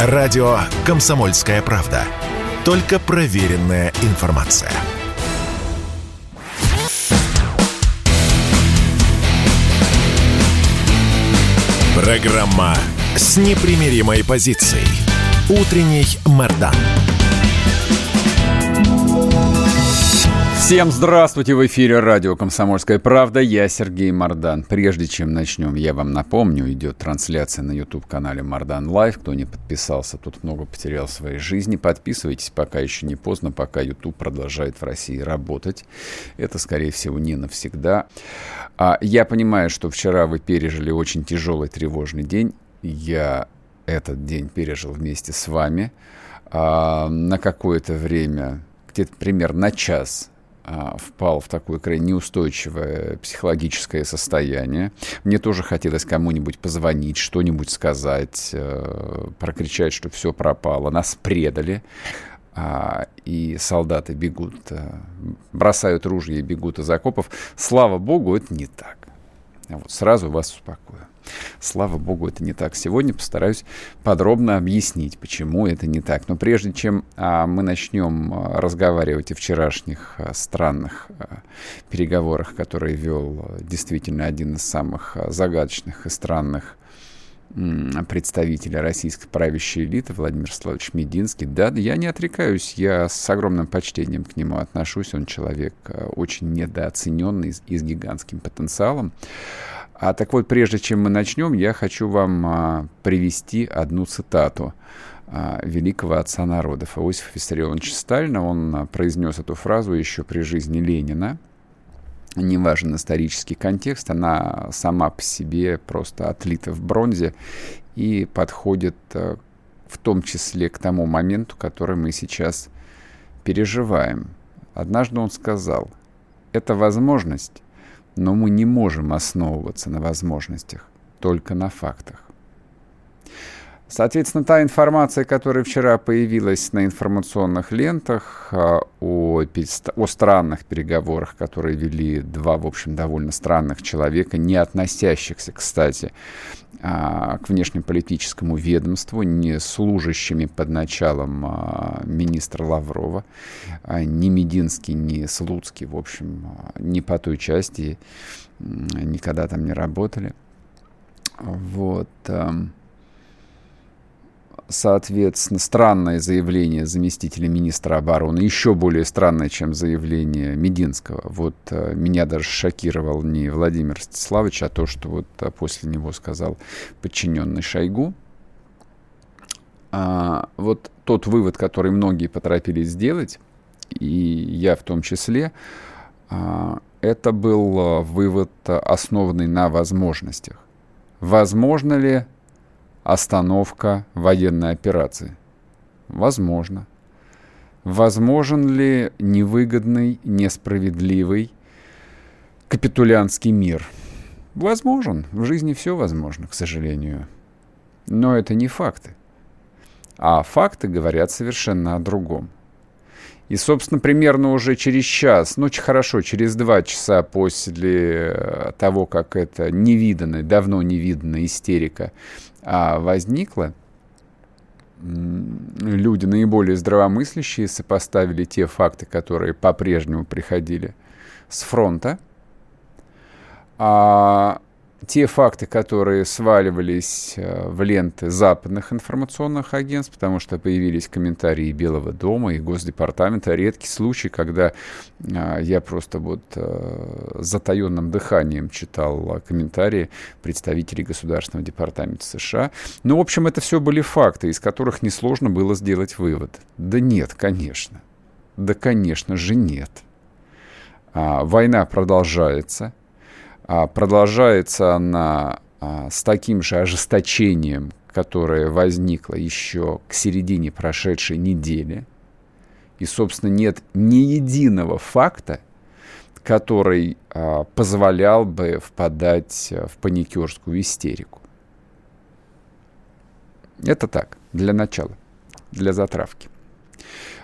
Радио «Комсомольская правда». Только проверенная информация. Программа с непримиримой позицией. Утренний Мордан. Всем здравствуйте! В эфире радио «Комсомольская правда». Я Сергей Мордан. Прежде чем начнем, я вам напомню, идет трансляция на YouTube-канале Мордан Лайв. Кто не подписался, тут много потерял своей жизни. Подписывайтесь, пока еще не поздно, пока YouTube продолжает в России работать. Это, скорее всего, не навсегда. А я понимаю, что вчера вы пережили очень тяжелый, тревожный день. Я этот день пережил вместе с вами. А, на какое-то время, где-то примерно на час, впал в такое крайне неустойчивое психологическое состояние. Мне тоже хотелось кому-нибудь позвонить, что-нибудь сказать, э, прокричать, что все пропало. Нас предали. А, и солдаты бегут, э, бросают ружья и бегут из окопов. Слава богу, это не так. Вот сразу вас успокою. Слава богу, это не так. Сегодня постараюсь подробно объяснить, почему это не так. Но прежде чем а, мы начнем а, разговаривать о вчерашних а, странных переговорах, которые вел действительно один из самых загадочных и странных представителя российской правящей элиты Владимир Славович Мединский. Да, я не отрекаюсь, я с огромным почтением к нему отношусь. Он человек очень недооцененный и с гигантским потенциалом. А так вот, прежде чем мы начнем, я хочу вам а, привести одну цитату а, великого отца народов Иосифа Виссарионовича Сталина. Он а, произнес эту фразу еще при жизни Ленина. Не важен исторический контекст, она сама по себе просто отлита в бронзе и подходит а, в том числе к тому моменту, который мы сейчас переживаем. Однажды он сказал, это возможность но мы не можем основываться на возможностях, только на фактах. Соответственно, та информация, которая вчера появилась на информационных лентах а, о, о странных переговорах, которые вели два, в общем, довольно странных человека, не относящихся, кстати, а, к внешнеполитическому ведомству, не служащими под началом а, министра Лаврова, ни Мединский, ни Слуцкий, в общем, не по той части никогда там не работали. Вот соответственно, странное заявление заместителя министра обороны, еще более странное, чем заявление Мединского. Вот э, меня даже шокировал не Владимир Стеславович, а то, что вот а, после него сказал подчиненный Шойгу. А, вот тот вывод, который многие поторопились сделать, и я в том числе, а, это был а, вывод, основанный на возможностях. Возможно ли остановка военной операции? Возможно. Возможен ли невыгодный, несправедливый капитулянский мир? Возможен. В жизни все возможно, к сожалению. Но это не факты. А факты говорят совершенно о другом. И, собственно, примерно уже через час, ну, хорошо, через два часа после э, того, как эта невиданная, давно невиданная истерика а, возникла, люди наиболее здравомыслящие сопоставили те факты, которые по-прежнему приходили с фронта, а те факты, которые сваливались э, в ленты западных информационных агентств, потому что появились комментарии Белого дома и Госдепартамента. Редкий случай, когда э, я просто вот э, затаенным дыханием читал комментарии представителей Государственного департамента США. Ну, в общем, это все были факты, из которых несложно было сделать вывод. Да нет, конечно. Да, конечно же, нет. А, война продолжается продолжается она а, с таким же ожесточением, которое возникло еще к середине прошедшей недели. И, собственно, нет ни единого факта, который а, позволял бы впадать в паникерскую истерику. Это так, для начала, для затравки.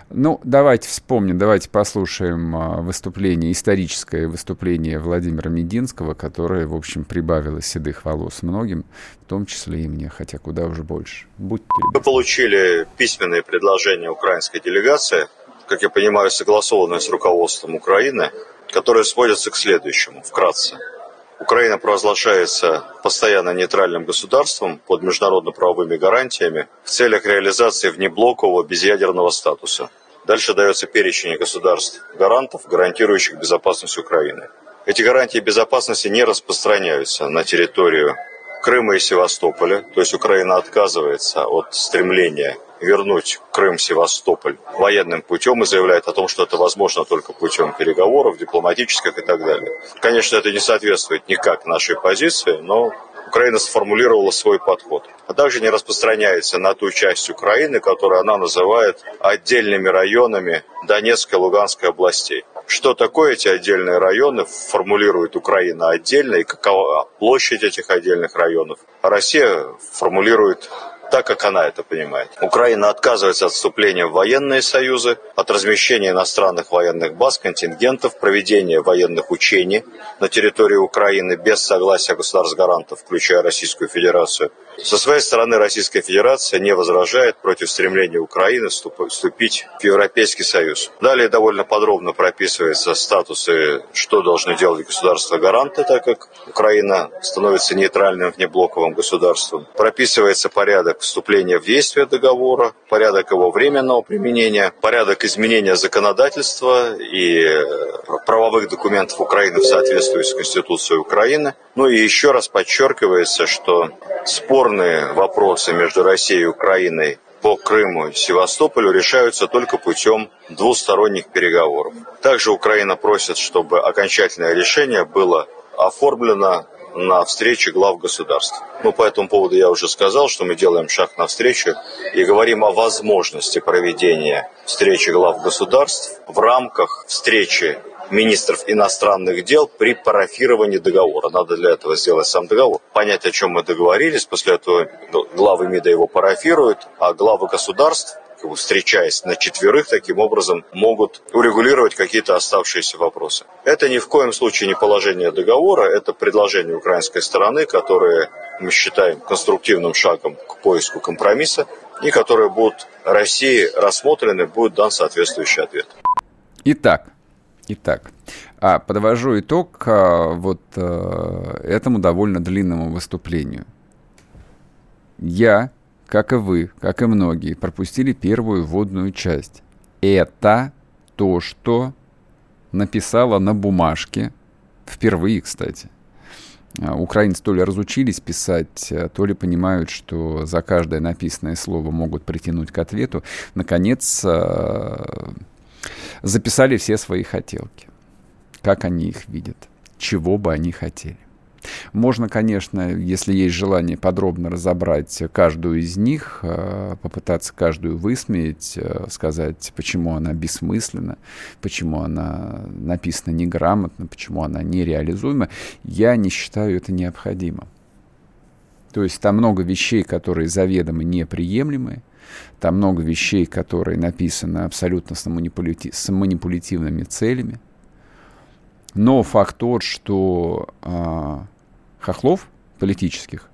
Ну, давайте вспомним, давайте послушаем а, выступление, историческое выступление Владимира Мединского, которое, в общем, прибавило седых волос многим, в том числе и мне, хотя куда уже больше. Будьте Мы получили письменные предложения украинской делегации, как я понимаю, согласованные с руководством Украины, которые сводятся к следующему, вкратце. Украина провозглашается постоянно нейтральным государством под международно-правовыми гарантиями в целях реализации внеблокового безъядерного статуса. Дальше дается перечень государств-гарантов, гарантирующих безопасность Украины. Эти гарантии безопасности не распространяются на территорию Крыма и Севастополя, то есть Украина отказывается от стремления вернуть Крым, Севастополь военным путем и заявляет о том, что это возможно только путем переговоров, дипломатических и так далее. Конечно, это не соответствует никак нашей позиции, но Украина сформулировала свой подход. А также не распространяется на ту часть Украины, которую она называет отдельными районами Донецкой и Луганской областей. Что такое эти отдельные районы, формулирует Украина отдельно, и какова площадь этих отдельных районов. А Россия формулирует так, как она это понимает. Украина отказывается от вступления в военные союзы, от размещения иностранных военных баз, контингентов, проведения военных учений на территории Украины без согласия государств-гарантов, включая Российскую Федерацию. Со своей стороны Российская Федерация не возражает против стремления Украины вступить в Европейский Союз. Далее довольно подробно прописывается статусы, что должны делать государства-гаранты, так как Украина становится нейтральным внеблоковым государством. Прописывается порядок вступления в действие договора, порядок его временного применения, порядок изменения законодательства и э, правовых документов Украины в соответствии с Конституцией Украины. Ну и еще раз подчеркивается, что спорные вопросы между Россией и Украиной по Крыму и Севастополю решаются только путем двусторонних переговоров. Также Украина просит, чтобы окончательное решение было оформлено на встрече глав государств. Ну, по этому поводу я уже сказал, что мы делаем шаг навстречу и говорим о возможности проведения встречи глав государств в рамках встречи министров иностранных дел при парафировании договора. Надо для этого сделать сам договор, понять, о чем мы договорились. После этого главы МИДа его парафируют, а главы государств встречаясь на четверых, таким образом могут урегулировать какие-то оставшиеся вопросы. Это ни в коем случае не положение договора, это предложение украинской стороны, которое мы считаем конструктивным шагом к поиску компромисса и которые будут России рассмотрены, будет дан соответствующий ответ. Итак, Итак, а подвожу итог а, вот а, этому довольно длинному выступлению. Я как и вы, как и многие, пропустили первую вводную часть. Это то, что написала на бумажке, впервые, кстати. А, украинцы то ли разучились писать, а, то ли понимают, что за каждое написанное слово могут притянуть к ответу. Наконец, записали все свои хотелки. Как они их видят, чего бы они хотели. Можно, конечно, если есть желание подробно разобрать каждую из них, э, попытаться каждую высмеять, э, сказать, почему она бессмысленна, почему она написана неграмотно, почему она нереализуема, я не считаю это необходимым. То есть там много вещей, которые заведомо неприемлемые, там много вещей, которые написаны абсолютно с, манипулятив, с манипулятивными целями. Но факт тот, что а, хохлов политических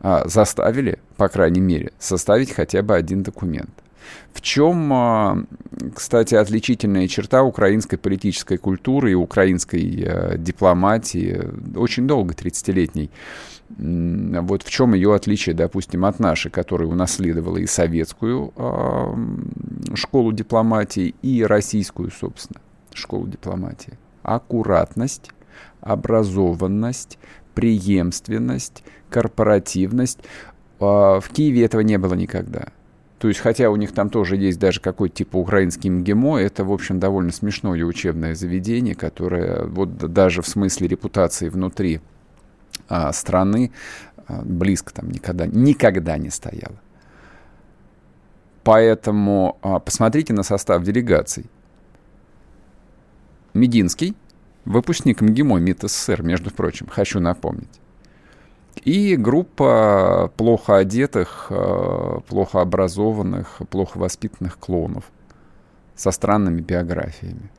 а, заставили, по крайней мере, составить хотя бы один документ. В чем, а, кстати, отличительная черта украинской политической культуры и украинской а, дипломатии, очень долго, 30-летней, вот в чем ее отличие, допустим, от нашей, которая унаследовала и советскую школу дипломатии, и российскую, собственно, школу дипломатии. Аккуратность, образованность, преемственность, корпоративность. А, в Киеве этого не было никогда. То есть, хотя у них там тоже есть даже какой-то типа украинский МГИМО, это, в общем, довольно смешное учебное заведение, которое вот даже в смысле репутации внутри а, страны а, близко там никогда, никогда не стояло. Поэтому а, посмотрите на состав делегаций. Мединский, выпускник МГИМО МИД СССР, между прочим, хочу напомнить. И группа плохо одетых, э, плохо образованных, плохо воспитанных клонов. со странными биографиями.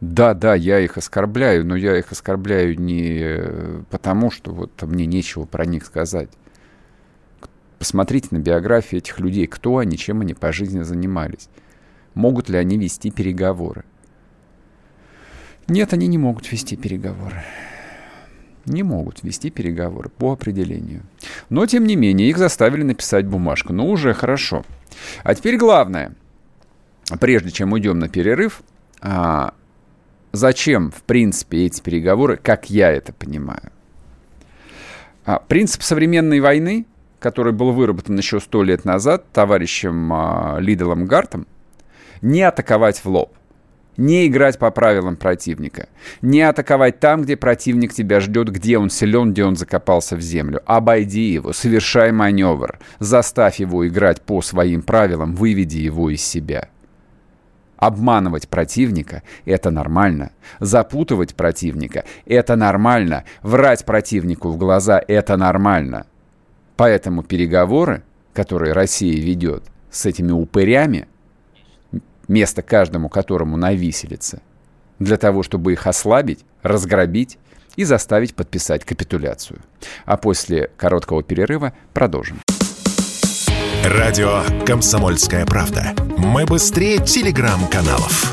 Да, да, я их оскорбляю, но я их оскорбляю не э, потому, что вот мне нечего про них сказать. Посмотрите на биографии этих людей, кто они, чем они по жизни занимались. Могут ли они вести переговоры? Нет, они не могут вести переговоры. Не могут вести переговоры по определению. Но, тем не менее, их заставили написать бумажку. Ну, уже хорошо. А теперь главное. Прежде чем уйдем на перерыв, а, зачем, в принципе, эти переговоры, как я это понимаю? А, принцип современной войны, который был выработан еще сто лет назад товарищем а, Лиделом Гартом, не атаковать в лоб – не играть по правилам противника. Не атаковать там, где противник тебя ждет, где он силен, где он закопался в землю. Обойди его, совершай маневр. Заставь его играть по своим правилам, выведи его из себя. Обманывать противника – это нормально. Запутывать противника – это нормально. Врать противнику в глаза – это нормально. Поэтому переговоры, которые Россия ведет с этими упырями – место каждому которому на виселице, для того, чтобы их ослабить, разграбить и заставить подписать капитуляцию. А после короткого перерыва продолжим. Радио «Комсомольская правда». Мы быстрее телеграм-каналов.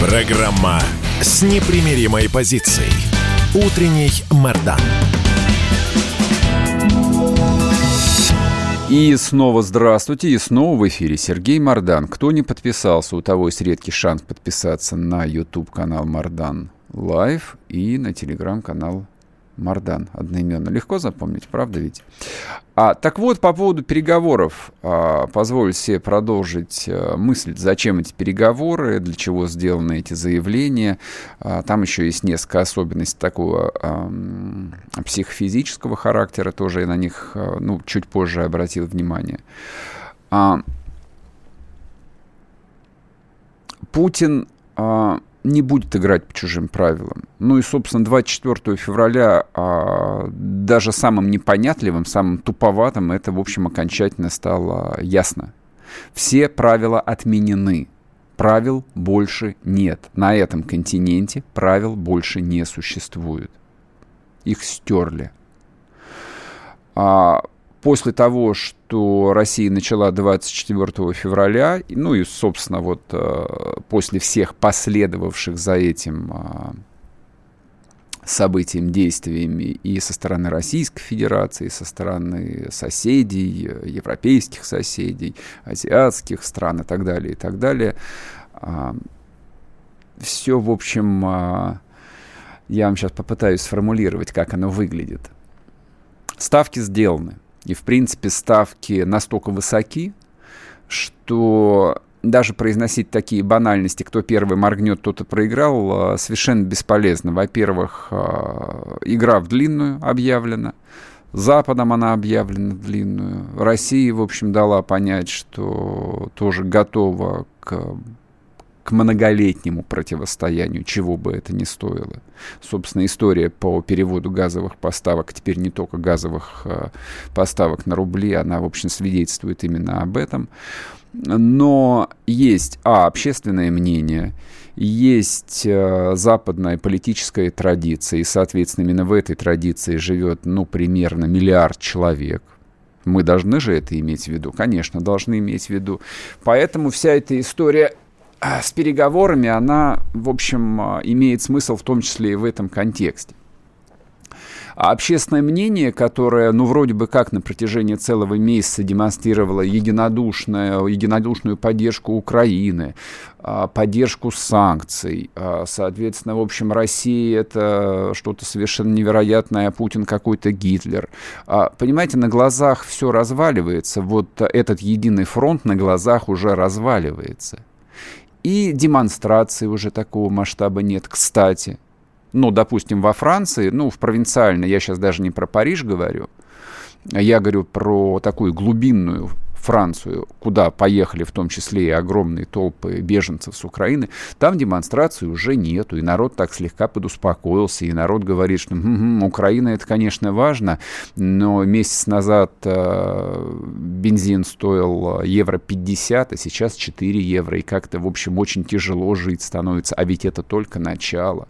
Программа с непримиримой позицией. Утренний Мордан. И снова здравствуйте, и снова в эфире Сергей Мордан. Кто не подписался, у того есть редкий шанс подписаться на YouTube-канал Мордан Лайв и на телеграм-канал Мардан одноименно. Легко запомнить, правда ведь? А, так вот, по поводу переговоров, а, позвольте себе продолжить а, мысль, зачем эти переговоры, для чего сделаны эти заявления. А, там еще есть несколько особенностей такого а, психофизического характера, тоже я на них а, ну, чуть позже обратил внимание. А, Путин... А, не будет играть по чужим правилам. Ну и, собственно, 24 февраля а, даже самым непонятливым, самым туповатым это, в общем, окончательно стало ясно. Все правила отменены. Правил больше нет. На этом континенте правил больше не существует. Их стерли. А, после того, что Россия начала 24 февраля, ну и, собственно, вот э, после всех последовавших за этим э, событием, действиями и со стороны Российской Федерации, и со стороны соседей, европейских соседей, азиатских стран и так далее, и так далее. Э, все, в общем, я вам сейчас попытаюсь сформулировать, как оно выглядит. Ставки сделаны – и, в принципе, ставки настолько высоки, что даже произносить такие банальности, кто первый моргнет, тот и проиграл, а, совершенно бесполезно. Во-первых, а, игра в длинную объявлена. Западом она объявлена в длинную. Россия, в общем, дала понять, что тоже готова к к многолетнему противостоянию, чего бы это ни стоило. Собственно, история по переводу газовых поставок, теперь не только газовых э, поставок на рубли, она, в общем, свидетельствует именно об этом. Но есть, а, общественное мнение, есть э, западная политическая традиция, и, соответственно, именно в этой традиции живет, ну, примерно миллиард человек. Мы должны же это иметь в виду? Конечно, должны иметь в виду. Поэтому вся эта история с переговорами, она, в общем, а, имеет смысл в том числе и в этом контексте. А общественное мнение, которое, ну, вроде бы как на протяжении целого месяца демонстрировало единодушную, единодушную поддержку Украины, а, поддержку санкций, соответственно, в общем, Россия это что-то совершенно невероятное, а Путин какой-то Гитлер. Понимаете, на глазах все разваливается, вот этот единый фронт на глазах уже разваливается. И демонстрации уже такого масштаба нет, кстати. Ну, допустим, во Франции, ну, в провинциальной, я сейчас даже не про Париж говорю, я говорю про такую глубинную Францию, куда поехали в том числе и огромные толпы беженцев с Украины, там демонстраций уже нету, и народ так слегка подуспокоился, и народ говорит, что м-м, Украина это, конечно, важно, но месяц назад э, бензин стоил евро 50, а сейчас 4 евро, и как-то, в общем, очень тяжело жить становится, а ведь это только начало.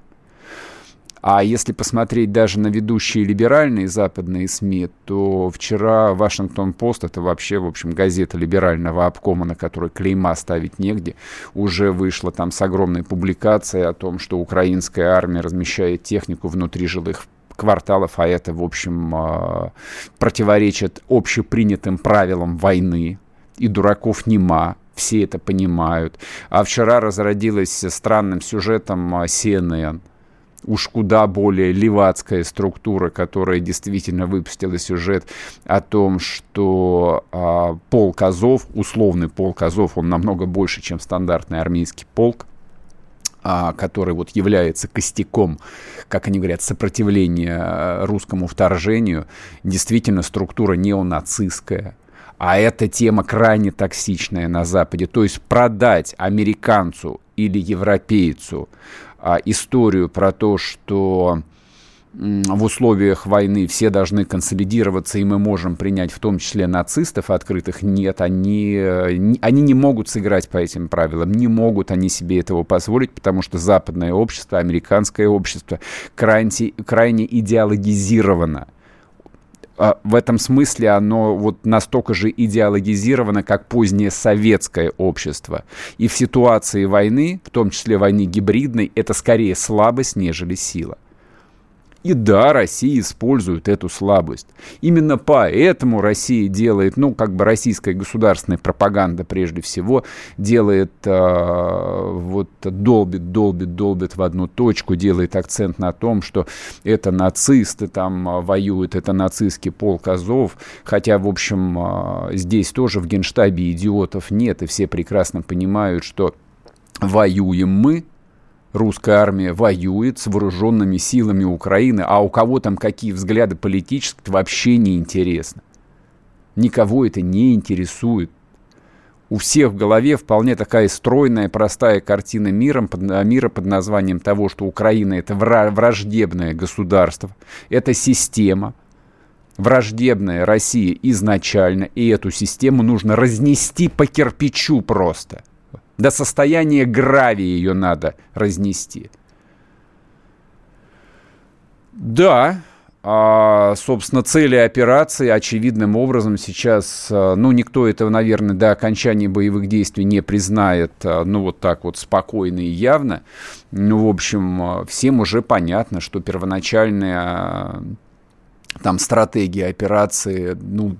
А если посмотреть даже на ведущие либеральные западные СМИ, то вчера Вашингтон-Пост, это вообще, в общем, газета либерального обкома, на которой клейма ставить негде, уже вышла там с огромной публикацией о том, что украинская армия размещает технику внутри жилых кварталов, а это, в общем, а, противоречит общепринятым правилам войны, и дураков нема, все это понимают. А вчера разродилась странным сюжетом а, CNN – уж куда более левацкая структура, которая действительно выпустила сюжет о том, что а, полк Азов, условный полк Азов, он намного больше, чем стандартный армейский полк, а, который вот является костяком, как они говорят, сопротивления а, русскому вторжению, действительно структура неонацистская. А эта тема крайне токсичная на Западе. То есть продать американцу или европейцу историю про то, что в условиях войны все должны консолидироваться, и мы можем принять в том числе нацистов открытых, нет, они, они не могут сыграть по этим правилам, не могут они себе этого позволить, потому что западное общество, американское общество крайне, крайне идеологизировано. А, в этом смысле оно вот настолько же идеологизировано, как позднее советское общество. И в ситуации войны, в том числе войны гибридной, это скорее слабость, нежели сила. И да, Россия использует эту слабость. Именно поэтому Россия делает, ну, как бы российская государственная пропаганда прежде всего, делает, э, вот, долбит, долбит, долбит в одну точку, делает акцент на том, что это нацисты там а, воюют, это нацистский полк Азов, хотя, в общем, э, здесь тоже в генштабе идиотов нет, и все прекрасно понимают, что воюем мы, русская армия воюет с вооруженными силами Украины, а у кого там какие взгляды политические, это вообще не интересно. Никого это не интересует. У всех в голове вполне такая стройная, простая картина мира под, мира под названием того, что Украина это враждебное государство, это система, враждебная России изначально, и эту систему нужно разнести по кирпичу просто – до состояния гравия ее надо разнести. Да, а, собственно, цели операции очевидным образом сейчас, а, ну, никто этого, наверное, до окончания боевых действий не признает, а, ну, вот так вот спокойно и явно. Ну, в общем, всем уже понятно, что первоначальная там стратегия операции, ну,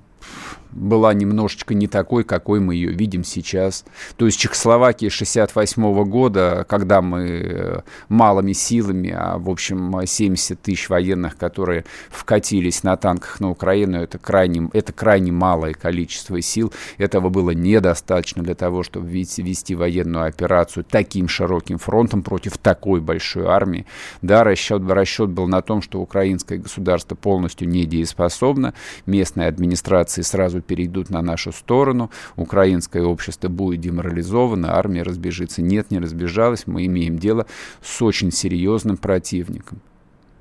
была немножечко не такой, какой мы ее видим сейчас. То есть Чехословакия 68 года, когда мы э, малыми силами, а в общем 70 тысяч военных, которые вкатились на танках на Украину, это крайне, это крайне малое количество сил. Этого было недостаточно для того, чтобы вести, военную операцию таким широким фронтом против такой большой армии. Да, расчет, расчет был на том, что украинское государство полностью недееспособно, местные администрации сразу перейдут на нашу сторону, украинское общество будет деморализовано, армия разбежится. Нет, не разбежалась, мы имеем дело с очень серьезным противником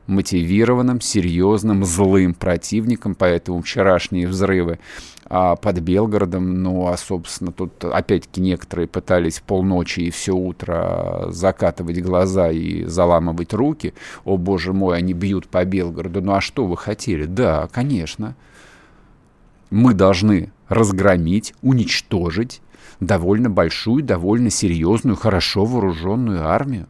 мотивированным, серьезным, злым противником, поэтому вчерашние взрывы а, под Белгородом, ну, а, собственно, тут опять-таки некоторые пытались полночи и все утро закатывать глаза и заламывать руки. О, боже мой, они бьют по Белгороду. Ну, а что вы хотели? Да, конечно мы должны разгромить, уничтожить довольно большую, довольно серьезную, хорошо вооруженную армию.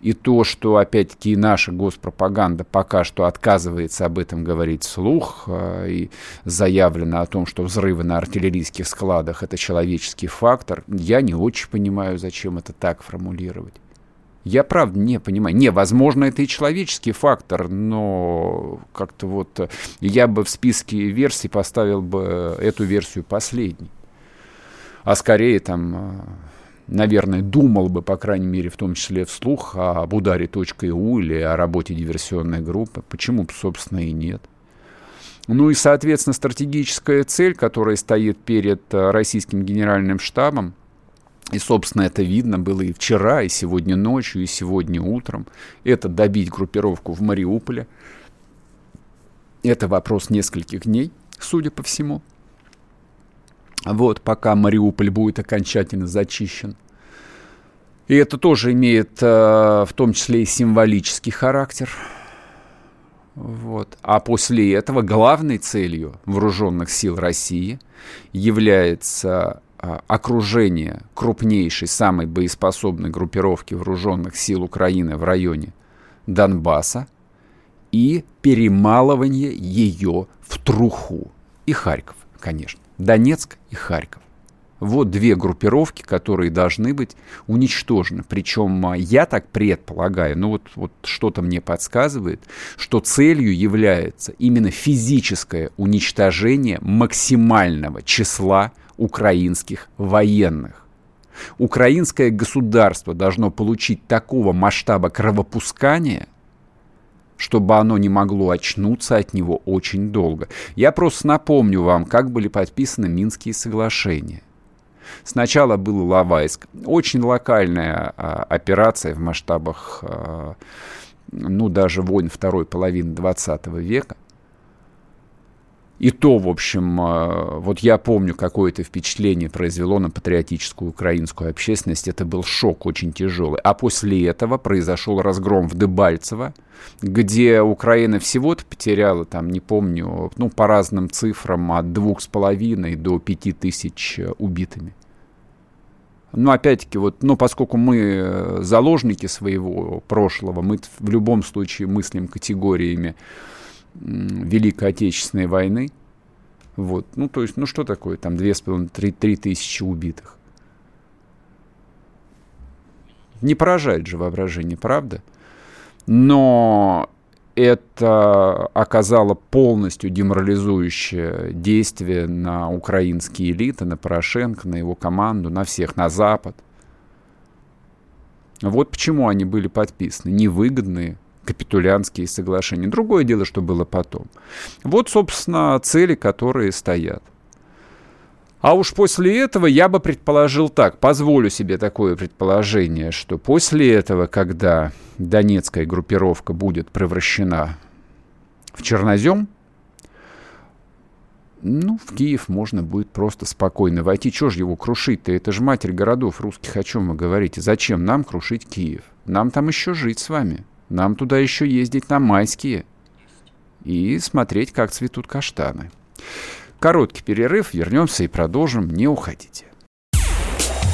И то, что, опять-таки, наша госпропаганда пока что отказывается об этом говорить вслух, э, и заявлено о том, что взрывы на артиллерийских складах – это человеческий фактор, я не очень понимаю, зачем это так формулировать. Я правда не понимаю. Не, возможно, это и человеческий фактор, но как-то вот э, я бы в списке версий поставил бы эту версию последней. А скорее там, э, наверное, думал бы, по крайней мере, в том числе вслух об ударе .у или о работе диверсионной группы. Почему, собственно, и нет. Ну и, соответственно, стратегическая цель, которая стоит перед э, российским генеральным штабом, и, собственно, это видно было и вчера, и сегодня ночью, и сегодня утром, это добить группировку в Мариуполе. Это вопрос нескольких дней, судя по всему. Вот, пока Мариуполь будет окончательно зачищен. И это тоже имеет э, в том числе и символический характер – вот. А после этого главной целью вооруженных сил России является окружение крупнейшей, самой боеспособной группировки вооруженных сил Украины в районе Донбасса и перемалывание ее в труху. И Харьков, конечно. Донецк и Харьков. Вот две группировки, которые должны быть уничтожены. Причем а, я так предполагаю, ну вот, вот что-то мне подсказывает, что целью является именно физическое уничтожение максимального числа украинских военных. Украинское государство должно получить такого масштаба кровопускания, чтобы оно не могло очнуться от него очень долго. Я просто напомню вам, как были подписаны Минские соглашения. Сначала был Лавайск. Очень локальная а, операция в масштабах, а, ну, даже войн второй половины 20 века. И то, в общем, а, вот я помню, какое это впечатление произвело на патриотическую украинскую общественность. Это был шок очень тяжелый. А после этого произошел разгром в Дебальцево, где Украина всего-то потеряла, там, не помню, ну, по разным цифрам, от двух с половиной до пяти тысяч убитыми. Но опять-таки, вот, ну, поскольку мы э, заложники своего прошлого, мы в любом случае мыслим категориями Великой Отечественной войны. Вот. Ну, то есть, ну что такое, там 2,5-3 тысячи убитых. Не поражает же воображение, правда? Но это оказало полностью деморализующее действие на украинские элиты, на Порошенко, на его команду, на всех, на Запад. Вот почему они были подписаны. Невыгодные капитулянские соглашения. Другое дело, что было потом. Вот, собственно, цели, которые стоят. А уж после этого я бы предположил так, позволю себе такое предположение, что после этого, когда донецкая группировка будет превращена в чернозем, ну, в Киев можно будет просто спокойно войти. Чего же его крушить-то? Это же матерь городов русских, о чем вы говорите. Зачем нам крушить Киев? Нам там еще жить с вами. Нам туда еще ездить на майские и смотреть, как цветут каштаны. Короткий перерыв, вернемся и продолжим. Не уходите.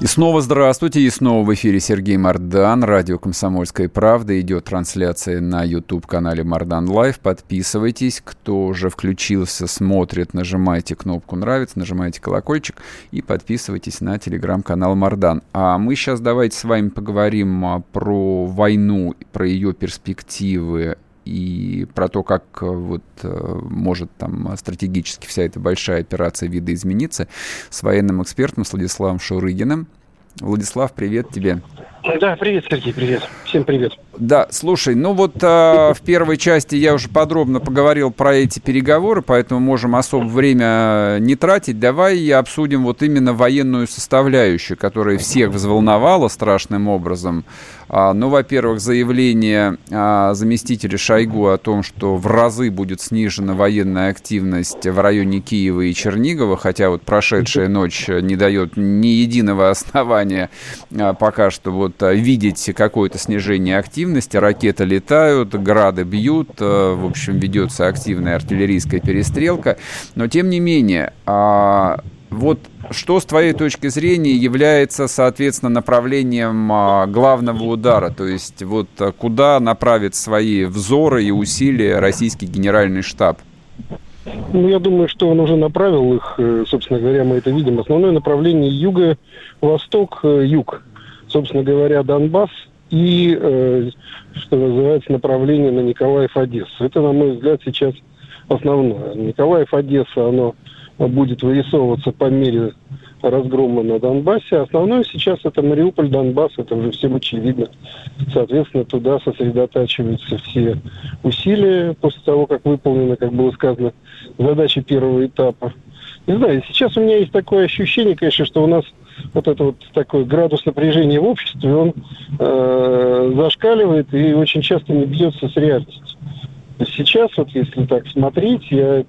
И снова здравствуйте, и снова в эфире Сергей Мардан, радио «Комсомольская правда». Идет трансляция на YouTube-канале Мардан Лайв. Подписывайтесь, кто уже включился, смотрит, нажимайте кнопку «Нравится», нажимайте колокольчик и подписывайтесь на телеграм-канал Мардан. А мы сейчас давайте с вами поговорим а, про войну, про ее перспективы и про то, как а, вот э, может там стратегически вся эта большая операция видоизмениться с военным экспертом Владиславом Шурыгиным. Владислав, привет тебе. Да, привет, Сергей, привет. Всем привет. Да, слушай, ну вот э, в первой части я уже подробно поговорил про эти переговоры, поэтому можем особо время не тратить. Давай обсудим вот именно военную составляющую, которая всех взволновала страшным образом. А, ну, во-первых, заявление а, заместителя Шойгу о том, что в разы будет снижена военная активность в районе Киева и Чернигова, хотя вот прошедшая ночь не дает ни единого основания а, пока что вот видеть какое-то снижение активности. Ракеты летают, грады бьют, в общем, ведется активная артиллерийская перестрелка. Но, тем не менее, вот что с твоей точки зрения является, соответственно, направлением а, главного удара? То есть вот а, куда направит свои взоры и усилия российский генеральный штаб? Ну, я думаю, что он уже направил их, э, собственно говоря, мы это видим. Основное направление юго-восток, э, юг. Собственно говоря, Донбасс и, э, что называется, направление на Николаев-Одессу. Это, на мой взгляд, сейчас основное. Николаев-Одесса, оно будет вырисовываться по мере разгрома на Донбассе. Основное сейчас это Мариуполь, Донбасс, это уже всем очевидно. Соответственно, туда сосредотачиваются все усилия после того, как выполнена, как было сказано, задача первого этапа. Не знаю, сейчас у меня есть такое ощущение, конечно, что у нас вот это вот такой градус напряжения в обществе, он э, зашкаливает и очень часто не бьется с реальностью. Сейчас, вот если так смотреть, я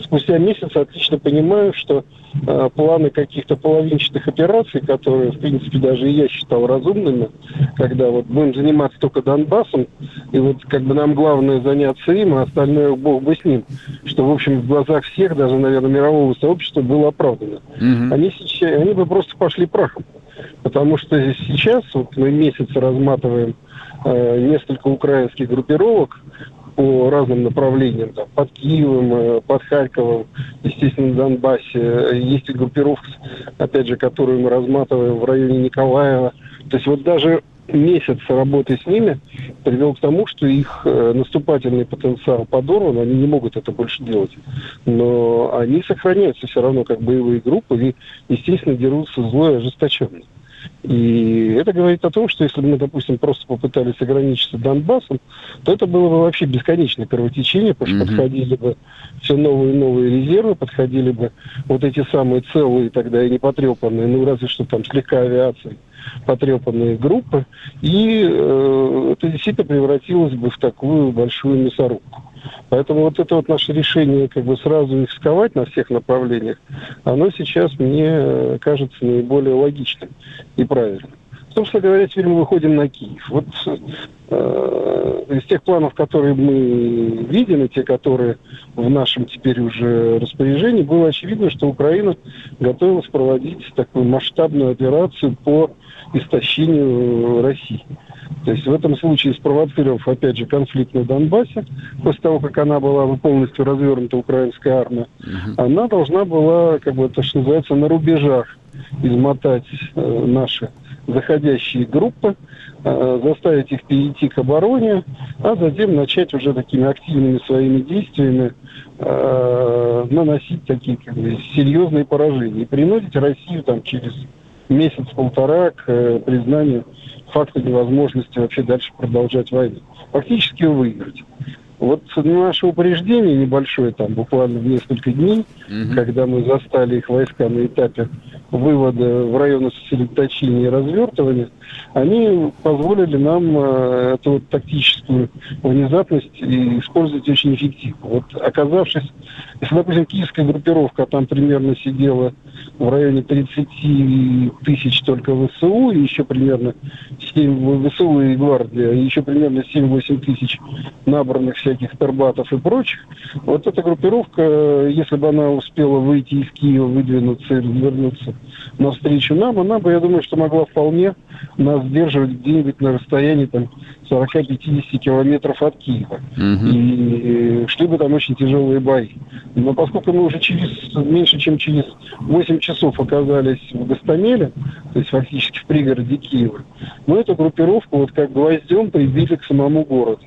спустя месяц отлично понимаю, что э, планы каких-то половинчатых операций, которые, в принципе, даже и я считал разумными, когда вот будем заниматься только Донбассом, и вот как бы нам главное заняться им, а остальное бог бы с ним, что, в общем, в глазах всех, даже, наверное, мирового сообщества было оправдано. Mm-hmm. Они, сейчас, они бы просто пошли прахом. Потому что сейчас вот мы месяц разматываем э, несколько украинских группировок, по разным направлениям, там, под Киевом, э, под Харьковом, естественно, в Донбассе. Есть и группировка, опять же, которую мы разматываем в районе Николаева. То есть вот даже месяц работы с ними привел к тому, что их э, наступательный потенциал подорван, они не могут это больше делать. Но они сохраняются все равно как боевые группы и, естественно, дерутся зло и ожесточенно. И это говорит о том, что если бы мы, допустим, просто попытались ограничиться Донбассом, то это было бы вообще бесконечное кровотечение, потому что mm-hmm. подходили бы все новые и новые резервы, подходили бы вот эти самые целые тогда и непотрепанные, ну разве что там слегка авиации, потрепанные группы, и э, это действительно превратилось бы в такую большую мясорубку. Поэтому вот это вот наше решение как бы сразу их сковать на всех направлениях, оно сейчас мне кажется наиболее логичным и правильным. Собственно говоря, теперь мы выходим на Киев. Вот э, из тех планов, которые мы видим, и те, которые в нашем теперь уже распоряжении, было очевидно, что Украина готовилась проводить такую масштабную операцию по истощению России. То есть в этом случае, спровоцировав, опять же, конфликт на Донбассе, после того, как она была полностью развернута, украинская армия, uh она должна была, как бы, то, что называется, на рубежах измотать э, наши заходящие группы, э, заставить их перейти к обороне, а затем начать уже такими активными своими действиями э, наносить такие как бы, серьезные поражения и принудить Россию там через месяц-полтора к э, признанию факта невозможности вообще дальше продолжать войну. Фактически выиграть. Вот наше упреждение небольшое, там буквально в несколько дней, угу. когда мы застали их войска на этапе вывода в районы сосредоточения и развертывания, они позволили нам э, эту вот тактическую внезапность использовать очень эффективно. Вот оказавшись, если, допустим, киевская группировка там примерно сидела в районе 30 тысяч только ВСУ, и еще примерно 7 ВСУ и гвардия, и еще примерно 7-8 тысяч набранных всяких тербатов и прочих, вот эта группировка, если бы она успела выйти из Киева, выдвинуться и развернуться навстречу нам, она бы, я думаю, что могла вполне нас сдерживать где-нибудь на расстоянии там 40-50 километров от Киева. Угу. И, и шли бы там очень тяжелые бои. Но поскольку мы уже через меньше, чем через 8 часов оказались в Гастамеле, то есть фактически в пригороде Киева, мы эту группировку вот как гвоздем прибили к самому городу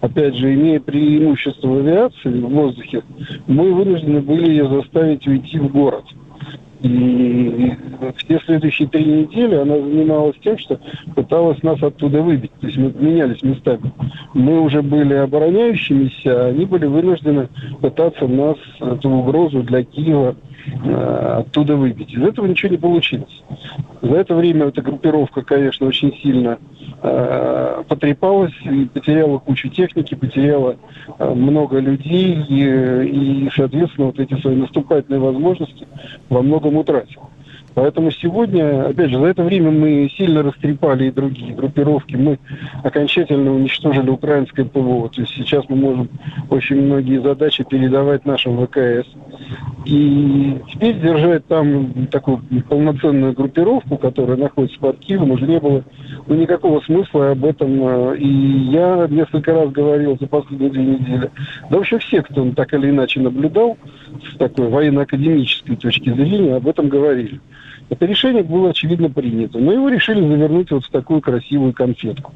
опять же, имея преимущество в авиации, в воздухе, мы вынуждены были ее заставить уйти в город. И все следующие три недели она занималась тем, что пыталась нас оттуда выбить. То есть мы менялись местами. Мы уже были обороняющимися, а они были вынуждены пытаться нас, эту угрозу для Киева, э, оттуда выбить. Из этого ничего не получилось. За это время эта группировка, конечно, очень сильно э, потрепалась и потеряла кучу техники, потеряла э, много людей и, и, соответственно, вот эти свои наступательные возможности во многом утратила. Поэтому сегодня, опять же, за это время мы сильно растрепали и другие группировки. Мы окончательно уничтожили украинское ПВО. То есть сейчас мы можем очень многие задачи передавать нашим ВКС. И теперь держать там такую полноценную группировку, которая находится под Киевом, уже не было ну, никакого смысла об этом. Э, и я несколько раз говорил за последние две недели. Да вообще все, кто так или иначе наблюдал с такой военно-академической точки зрения, об этом говорили. Это решение было, очевидно, принято. Но его решили завернуть вот в такую красивую конфетку.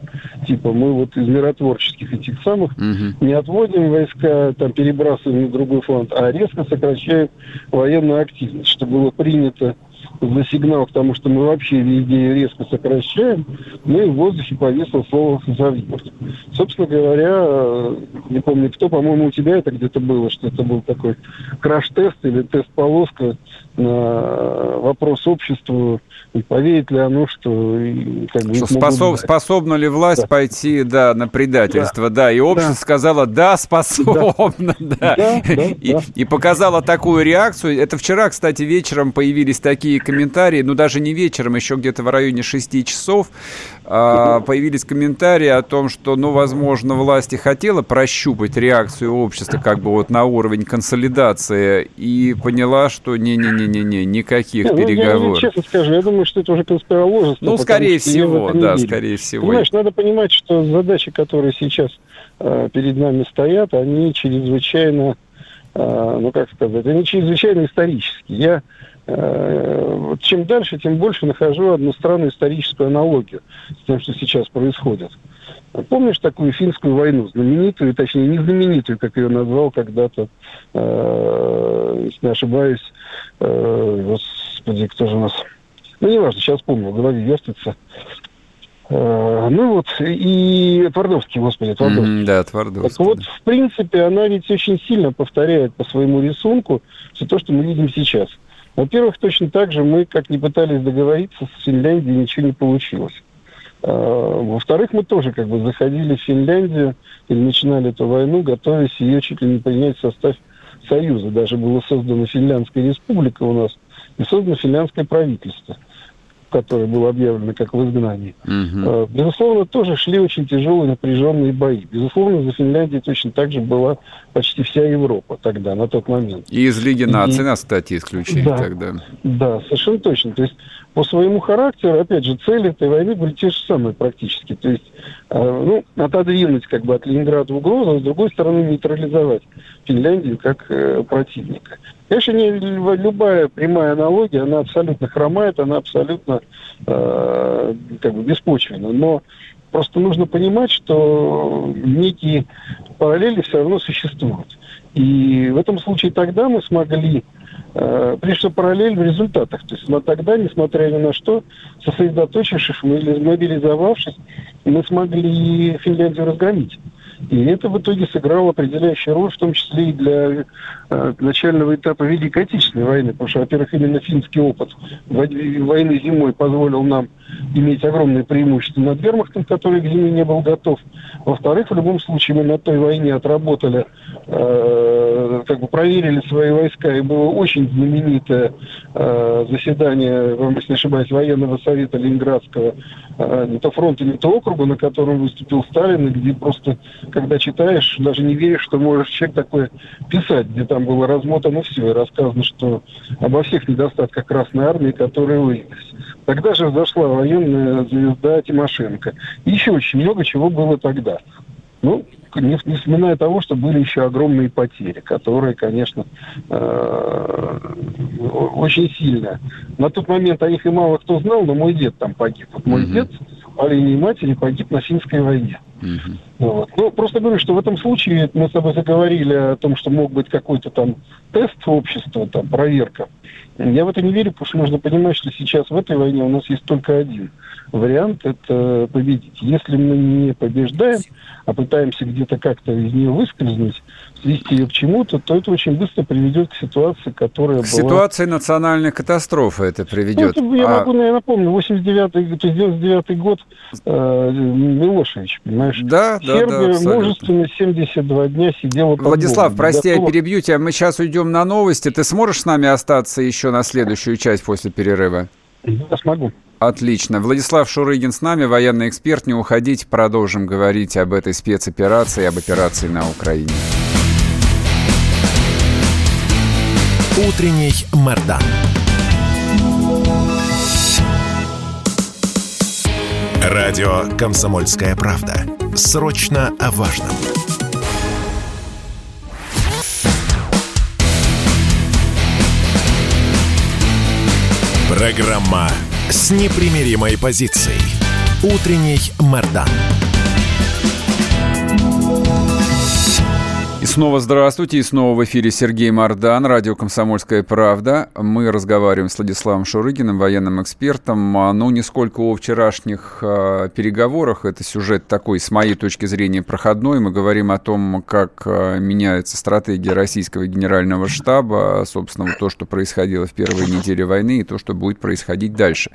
Типа мы вот из миротворческих этих самых угу. не отводим войска, там перебрасываем на другой фронт, а резко сокращаем военную активность, что было принято за сигнал к тому, что мы вообще везде резко сокращаем, ну и в воздухе повисло слово «завьют». Собственно говоря, не помню кто, по-моему, у тебя это где-то было, что это был такой краш-тест или тест-полоска вопрос обществу, и поверит ли оно, что... Как бы, что способ, способна ли власть да. пойти да, на предательство, да, да. и общество да. сказало, да, способна, да, да. да, да и, да. и показала такую реакцию. Это вчера, кстати, вечером появились такие комментарии, ну даже не вечером, еще где-то в районе 6 часов, появились комментарии о том, что, ну, возможно, власти хотела прощупать реакцию общества как бы вот на уровень консолидации и поняла, что не-не-не-не-не, никаких не, переговоров. Ну, я честно скажу, я думаю, что это уже конспирология. Ну, скорее всего, да, скорее всего. Понимаешь, надо понимать, что задачи, которые сейчас перед нами стоят, они чрезвычайно, э, ну, как сказать, они чрезвычайно исторические. Я Э, чем дальше, тем больше нахожу одну странную историческую аналогию с тем, что сейчас происходит. Помнишь такую финскую войну, знаменитую, точнее, не знаменитую, как ее назвал когда-то, э, если не ошибаюсь, э, господи, кто же у нас... Ну, неважно, сейчас помню, в голове вертится. Э, ну вот, и Твардовский, господи, Твардовский. Mm, да, Твардовский. Так вот, в принципе, она ведь очень сильно повторяет по своему рисунку все то, что мы видим сейчас. Во-первых, точно так же мы, как не пытались договориться с Финляндией, ничего не получилось. А, во-вторых, мы тоже как бы заходили в Финляндию или начинали эту войну, готовясь ее чуть ли не принять в состав Союза. Даже была создана Финляндская республика у нас и создано финляндское правительство – которое было объявлено как в изгнании, угу. безусловно, тоже шли очень тяжелые напряженные бои. Безусловно, за Финляндией точно так же была почти вся Европа тогда, на тот момент. И из Лиги наций нас, кстати, исключили да, тогда. Да, совершенно точно. То есть по своему характеру, опять же, цели этой войны были те же самые практически. То есть, э, ну, отодвинуть как бы от Ленинграда угрозу, а с другой стороны нейтрализовать Финляндию как э, противника. Конечно, не, любая прямая аналогия, она абсолютно хромает, она абсолютно э, как бы беспочвенна. Но просто нужно понимать, что некие параллели все равно существуют. И в этом случае тогда мы смогли э, прежде всего параллель в результатах. То есть но тогда, несмотря ни на что, сосредоточившись, мобилизовавшись, мы смогли Финляндию разгромить. И это в итоге сыграло определяющую роль, в том числе и для э, начального этапа Великой Отечественной войны. Потому что, во-первых, именно финский опыт войны зимой позволил нам иметь огромное преимущество над вермахтом, который к зиме не был готов. Во-вторых, в любом случае мы на той войне отработали, э, как бы проверили свои войска, и было очень знаменитое э, заседание, если не ошибаюсь, военного совета Ленинградского, э, не то фронта, не то округа, на котором выступил Сталин, и где просто, когда читаешь, даже не веришь, что можешь человек такое писать, где там было размотано все, и рассказано, что обо всех недостатках Красной Армии, которые выявились. Тогда же взошла военная звезда Тимошенко. Еще очень много чего было тогда. Ну, не, не вспоминая того, что были еще огромные потери, которые, конечно, э, очень сильные. На тот момент о них и мало кто знал, но мой дед там погиб. Вот мой mm-hmm. дед по линии матери погиб на финской войне. Mm-hmm. Вот. Ну, просто говорю, что в этом случае мы с тобой заговорили о том, что мог быть какой-то там тест общества, там, проверка. Я в это не верю, потому что нужно понимать, что сейчас в этой войне у нас есть только один вариант – это победить. Если мы не побеждаем, а пытаемся где-то как-то из нее выскользнуть, свести ее к чему-то, то это очень быстро приведет к ситуации, которая к была... ситуации национальной катастрофы это приведет. Ну, это, я а... могу, я напомню, 89-й, то есть 99 год э, Милошевич, понимаешь? Да, Сербия да, да, мужественно 72 дня сидела под Владислав, Богом, прости, готова... я перебью тебя, мы сейчас уйдем на новости. Ты сможешь с нами остаться еще на следующую часть после перерыва? Да, смогу. Отлично. Владислав Шурыгин с нами, военный эксперт. Не уходите, продолжим говорить об этой спецоперации, об операции на Украине. Утренний Мордан. Радио «Комсомольская правда». Срочно о важном. Программа с непримиримой позицией. Утренний Мордан. Снова здравствуйте, и снова в эфире Сергей Мордан, радио «Комсомольская правда». Мы разговариваем с Владиславом Шурыгиным, военным экспертом. А, ну, не сколько о вчерашних э, переговорах, это сюжет такой, с моей точки зрения, проходной. Мы говорим о том, как э, меняется стратегия российского генерального штаба, собственно, то, что происходило в первые недели войны, и то, что будет происходить дальше.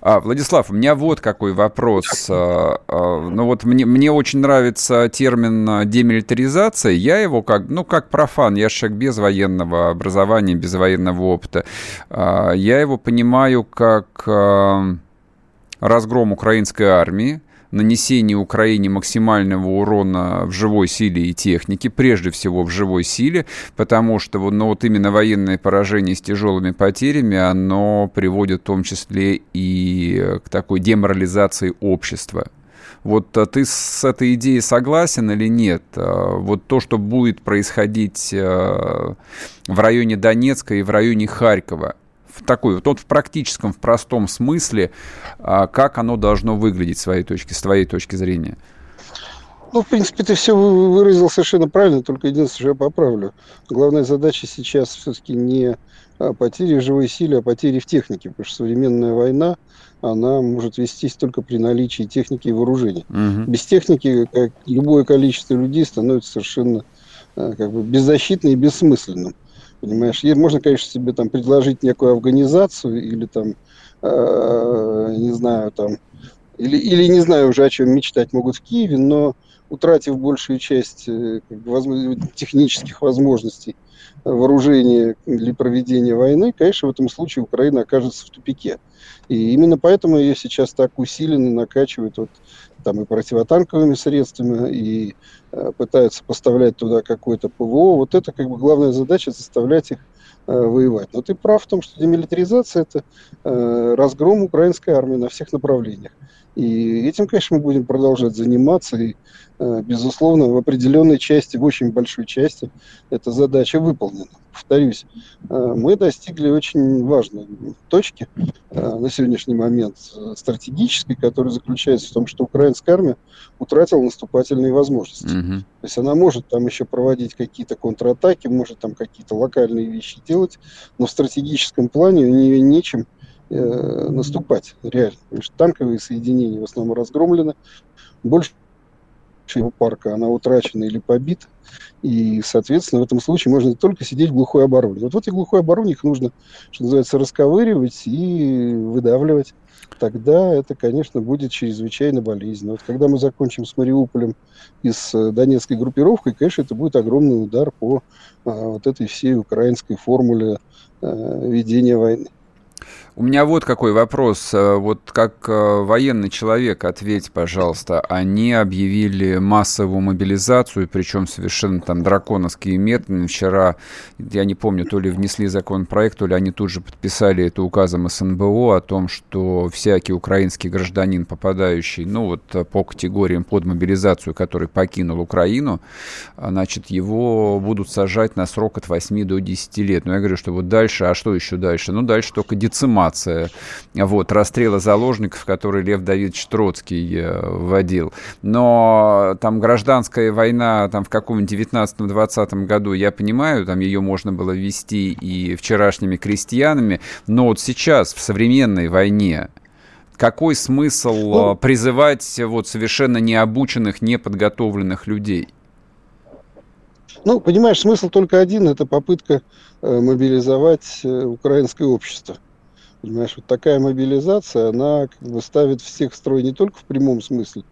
А, Владислав, у меня вот какой вопрос. А, а, ну, вот мне, мне очень нравится термин демилитаризация. Я его как, ну, как профан, я человек без военного образования, без военного опыта. А, я его понимаю как а, разгром украинской армии, нанесение Украине максимального урона в живой силе и технике, прежде всего в живой силе, потому что ну, вот именно военное поражение с тяжелыми потерями, оно приводит в том числе и к такой деморализации общества. Вот а ты с этой идеей согласен или нет? А, вот то, что будет происходить а, в районе Донецка и в районе Харькова, в такой, вот в практическом, в простом смысле, как оно должно выглядеть с твоей точки, с твоей точки зрения? Ну, в принципе, ты все выразил совершенно правильно, только единственное, что я поправлю. Главная задача сейчас все-таки не потери живой силе, а потери в технике, потому что современная война, она может вестись только при наличии техники и вооружения. Угу. Без техники как любое количество людей становится совершенно э, как бы беззащитным и бессмысленным. Понимаешь, можно, конечно, себе там предложить некую организацию или там, э, не знаю, там, или, или не знаю уже, о чем мечтать могут в Киеве, но утратив большую часть э, как бы, возможно, технических возможностей вооружения для проведения войны, конечно, в этом случае Украина окажется в тупике. И именно поэтому ее сейчас так усиленно накачивают вот, там и противотанковыми средствами, и э, пытаются поставлять туда какое-то ПВО. Вот это как бы главная задача заставлять их э, воевать. Но ты прав в том, что демилитаризация это э, разгром украинской армии на всех направлениях. И этим, конечно, мы будем продолжать заниматься. И, э, безусловно, в определенной части, в очень большой части, эта задача выполнена. Повторюсь, э, мы достигли очень важной точки э, на сегодняшний момент, стратегической, которая заключается в том, что украинская армия утратила наступательные возможности. Угу. То есть она может там еще проводить какие-то контратаки, может там какие-то локальные вещи делать, но в стратегическом плане у нее нечем э, наступать реально. Потому что танковые соединения в основном разгромлены. Больше его парка она утрачена или побита. И, соответственно, в этом случае можно только сидеть в глухой обороне. Вот в этой глухой обороне их нужно, что называется, расковыривать и выдавливать. Тогда это, конечно, будет чрезвычайно болезненно. Вот когда мы закончим с Мариуполем и с э, Донецкой группировкой, конечно, это будет огромный удар по а, вот этой всей украинской формуле а, ведения войны. У меня вот какой вопрос. Э, вот как э, военный человек, ответь, пожалуйста. Они объявили массовую мобилизацию, причем совершенно там драконовские методы. Вчера, я не помню, то ли внесли законопроект, то ли они тут же подписали это указом СНБО о том, что всякий украинский гражданин, попадающий, ну вот по категориям под мобилизацию, который покинул Украину, значит, его будут сажать на срок от 8 до 10 лет. Но я говорю, что вот дальше, а что еще дальше? Ну, дальше только децимат информация вот, расстрела заложников, который Лев Давидович Троцкий э, вводил. Но там гражданская война там, в каком-нибудь 19-20 году, я понимаю, там ее можно было вести и вчерашними крестьянами, но вот сейчас, в современной войне, какой смысл ну, призывать вот совершенно необученных, неподготовленных людей? Ну, понимаешь, смысл только один – это попытка э, мобилизовать э, украинское общество. Понимаешь, вот такая мобилизация, она как бы ставит всех в строй не только в прямом смысле,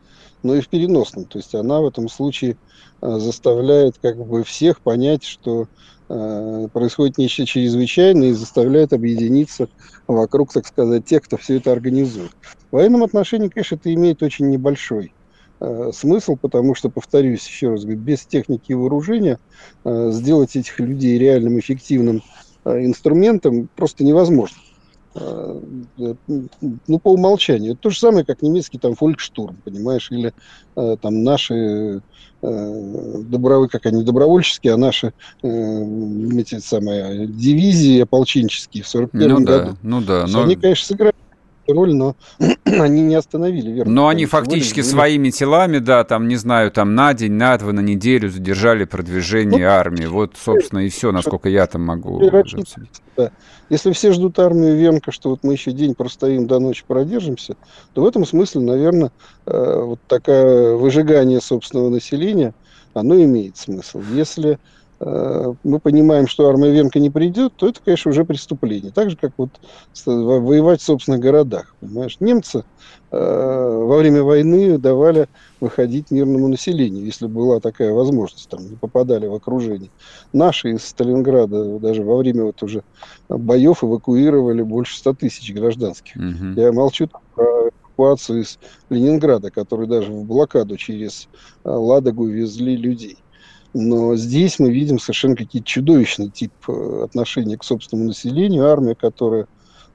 но и в переносном. То есть она в этом случае э, заставляет как бы всех понять, что э, происходит нечто чрезвычайное и заставляет объединиться вокруг, так сказать, тех, кто все это организует. В военном отношении, конечно, это имеет очень небольшой э, смысл, потому что, повторюсь еще раз, без техники и вооружения э, сделать этих людей реальным эффективным э, инструментом просто невозможно. Ну, по умолчанию. Это то же самое, как немецкий там фолькштурм, понимаешь, или э, там наши э, добровольцы, как они добровольческие, а наши э, эти самые дивизии ополченческие в 41 ну, году. Да, ну да, но... Они, конечно, сыграли роль, но они не остановили, верно? Но они фактически своими телами, да, там, не знаю, там на день, на два, на неделю задержали продвижение ну, армии. Вот, собственно, и все, насколько я там могу... Да. Если все ждут армию Венка, что вот мы еще день простоим до ночи продержимся, то в этом смысле, наверное, э, вот такое выжигание собственного населения, оно имеет смысл. Если мы понимаем, что армия Венка не придет, то это, конечно, уже преступление. Так же, как вот воевать в собственных городах. Понимаешь? Немцы э, во время войны давали выходить мирному населению, если была такая возможность, там не попадали в окружение. Наши из Сталинграда даже во время вот уже боев эвакуировали больше 100 тысяч гражданских. Угу. Я молчу про эвакуацию из Ленинграда, который даже в блокаду через э, Ладогу везли людей. Но здесь мы видим совершенно какие-то чудовищный тип э, отношения к собственному населению. Армия, которая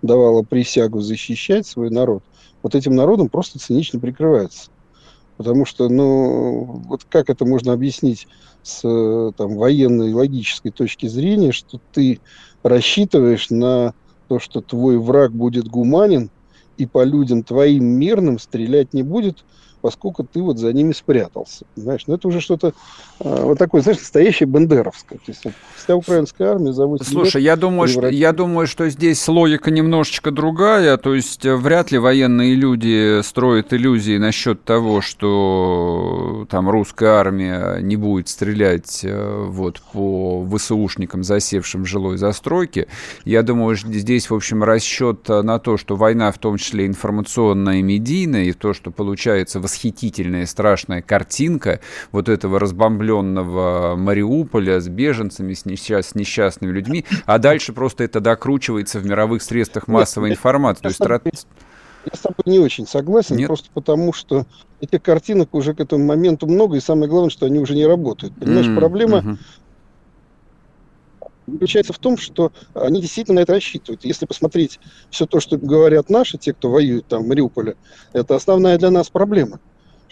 давала присягу защищать свой народ, вот этим народом просто цинично прикрывается. Потому что, ну, вот как это можно объяснить с там, военной логической точки зрения, что ты рассчитываешь на то, что твой враг будет гуманен и по людям твоим мирным стрелять не будет, поскольку ты вот за ними спрятался. Но ну, это уже что-то э, вот такое, знаешь, настоящее бандеровское. То есть вся украинская армия за 8 Слушай, лет я думаю, что, я думаю, что здесь логика немножечко другая. То есть э, вряд ли военные люди строят иллюзии насчет того, что там русская армия не будет стрелять э, вот по ВСУшникам, засевшим в жилой застройке. Я думаю, что здесь, в общем, расчет на то, что война в том числе информационная и медийная, и то, что получается восхитительная страшная картинка вот этого разбомбленного Мариуполя с беженцами, с, несчаст, с несчастными людьми, а дальше просто это докручивается в мировых средствах массовой Нет, информации. Я, То есть, я с тобой не очень согласен, Нет? просто потому что этих картинок уже к этому моменту много, и самое главное, что они уже не работают. Понимаешь, mm-hmm. проблема mm-hmm заключается в том, что они действительно на это рассчитывают. Если посмотреть все то, что говорят наши, те, кто воюет там в Мариуполе, это основная для нас проблема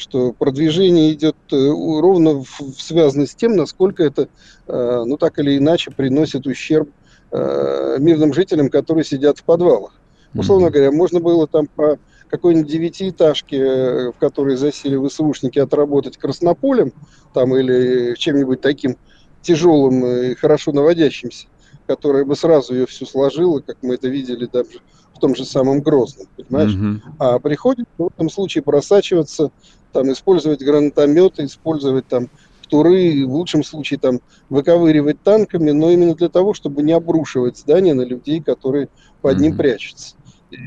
что продвижение идет э, ровно связано с тем, насколько это, э, ну так или иначе, приносит ущерб э, мирным жителям, которые сидят в подвалах. Условно говоря, можно было там по какой-нибудь девятиэтажке, в которой засели ВСУшники, отработать краснополем там или чем-нибудь таким тяжелым и хорошо наводящимся, которое бы сразу ее всю сложило, как мы это видели даже в том же самом Грозном, понимаешь? Mm-hmm. А приходится в этом случае просачиваться там использовать гранатометы, использовать там туры, в лучшем случае там выковыривать танками, но именно для того, чтобы не обрушивать здания на людей, которые под ним mm-hmm. прячутся.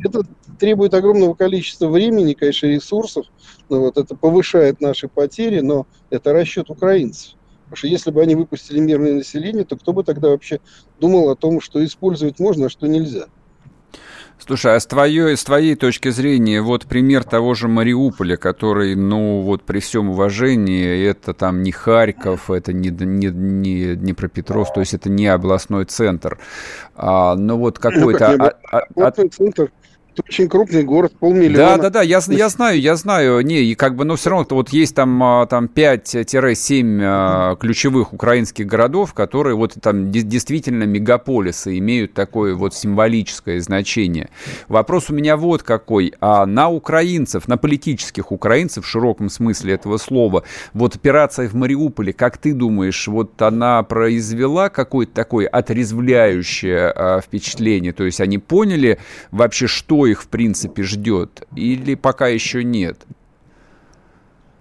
Это требует огромного количества времени, конечно, ресурсов. Ну, вот это повышает наши потери, но это расчет украинцев. Потому что если бы они выпустили мирное население, то кто бы тогда вообще думал о том, что использовать можно, а что нельзя? Слушай, а с твоей, с твоей точки зрения, вот пример того же Мариуполя, который, ну, вот при всем уважении, это там не Харьков, это не, не, не Днепропетровск, то есть это не областной центр. А, но вот ну, какой-то... Ну, как а, а, а, центр это очень крупный город, полмиллиона. Да, да, да, я, я знаю, я знаю. Не, и как бы, но все равно вот есть там, а, там 5-7 а, ключевых украинских городов, которые вот там действительно мегаполисы имеют такое вот символическое значение. Вопрос у меня вот какой. А на украинцев, на политических украинцев в широком смысле этого слова, вот операция в Мариуполе, как ты думаешь, вот она произвела какое-то такое отрезвляющее а, впечатление? То есть они поняли вообще, что их, в принципе, ждет? Или пока еще нет?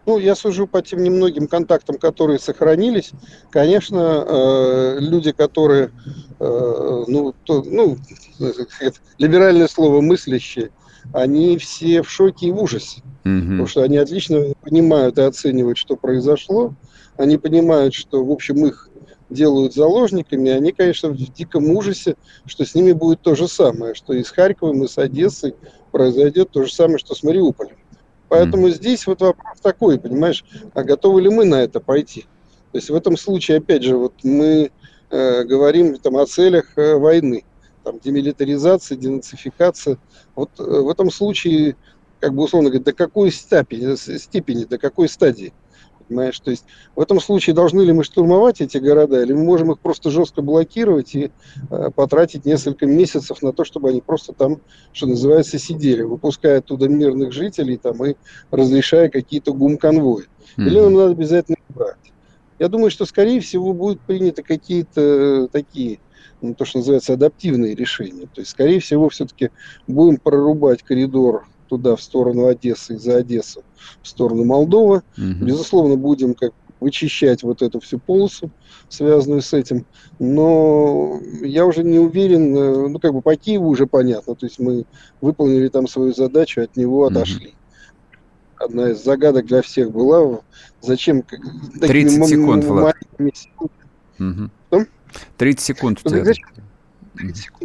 Ну, я сужу по тем немногим контактам, которые сохранились. Конечно, э, люди, которые, э, ну, то, ну, это либеральное слово мыслящие, они все в шоке и в ужасе. Угу. Потому что они отлично понимают и оценивают, что произошло. Они понимают, что, в общем, их делают заложниками, они, конечно, в диком ужасе, что с ними будет то же самое, что и с Харьковом, и с Одессой произойдет то же самое, что с Мариуполем. Поэтому mm. здесь вот вопрос такой, понимаешь, а готовы ли мы на это пойти? То есть в этом случае, опять же, вот мы э, говорим там о целях э, войны, там демилитаризация, денацификация. Вот э, в этом случае, как бы условно говоря, до какой степени, степени, до какой стадии? Понимаешь, то есть в этом случае должны ли мы штурмовать эти города, или мы можем их просто жестко блокировать и э, потратить несколько месяцев на то, чтобы они просто там, что называется, сидели, выпуская оттуда мирных жителей там, и разрешая какие-то гум-конвои. Mm-hmm. Или нам надо обязательно брать. Я думаю, что, скорее всего, будут приняты какие-то э, такие, ну, то, что называется, адаптивные решения. То есть, скорее всего, все-таки будем прорубать коридор туда, в сторону Одессы и за Одессу, в сторону Молдовы. Угу. Безусловно, будем как вычищать вот эту всю полосу, связанную с этим. Но я уже не уверен, э, ну как бы по Киеву уже понятно, то есть мы выполнили там свою задачу, от него отошли. Угу. Одна из загадок для всех была, зачем... 30 секунд, Влад. Угу. 30 секунд. Зачем,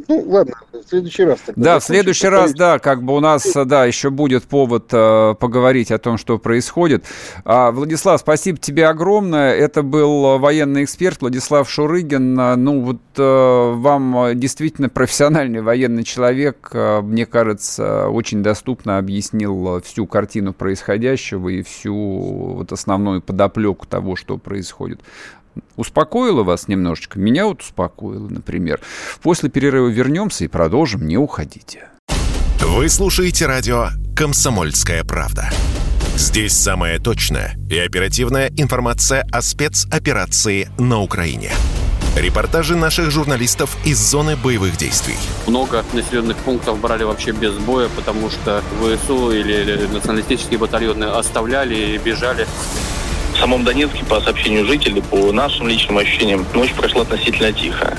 ну, ладно, в следующий раз. Тогда да, в следующий раз, да, как бы у нас, э, да, еще будет повод э, поговорить о том, что происходит. А, Владислав, спасибо тебе огромное. Это был военный эксперт Владислав Шурыгин. Ну, вот э, вам действительно профессиональный военный человек, э, мне кажется, очень доступно объяснил всю картину происходящего и всю вот основную подоплеку того, что происходит успокоило вас немножечко? Меня вот успокоило, например. После перерыва вернемся и продолжим. Не уходите. Вы слушаете радио «Комсомольская правда». Здесь самая точная и оперативная информация о спецоперации на Украине. Репортажи наших журналистов из зоны боевых действий. Много населенных пунктов брали вообще без боя, потому что ВСУ или националистические батальоны оставляли и бежали. В самом Донецке, по сообщению жителей, по нашим личным ощущениям, ночь прошла относительно тихо.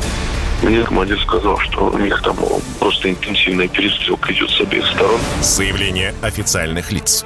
Мне командир сказал, что у них там просто интенсивная перестрелка идет с обеих сторон. Заявление официальных лиц.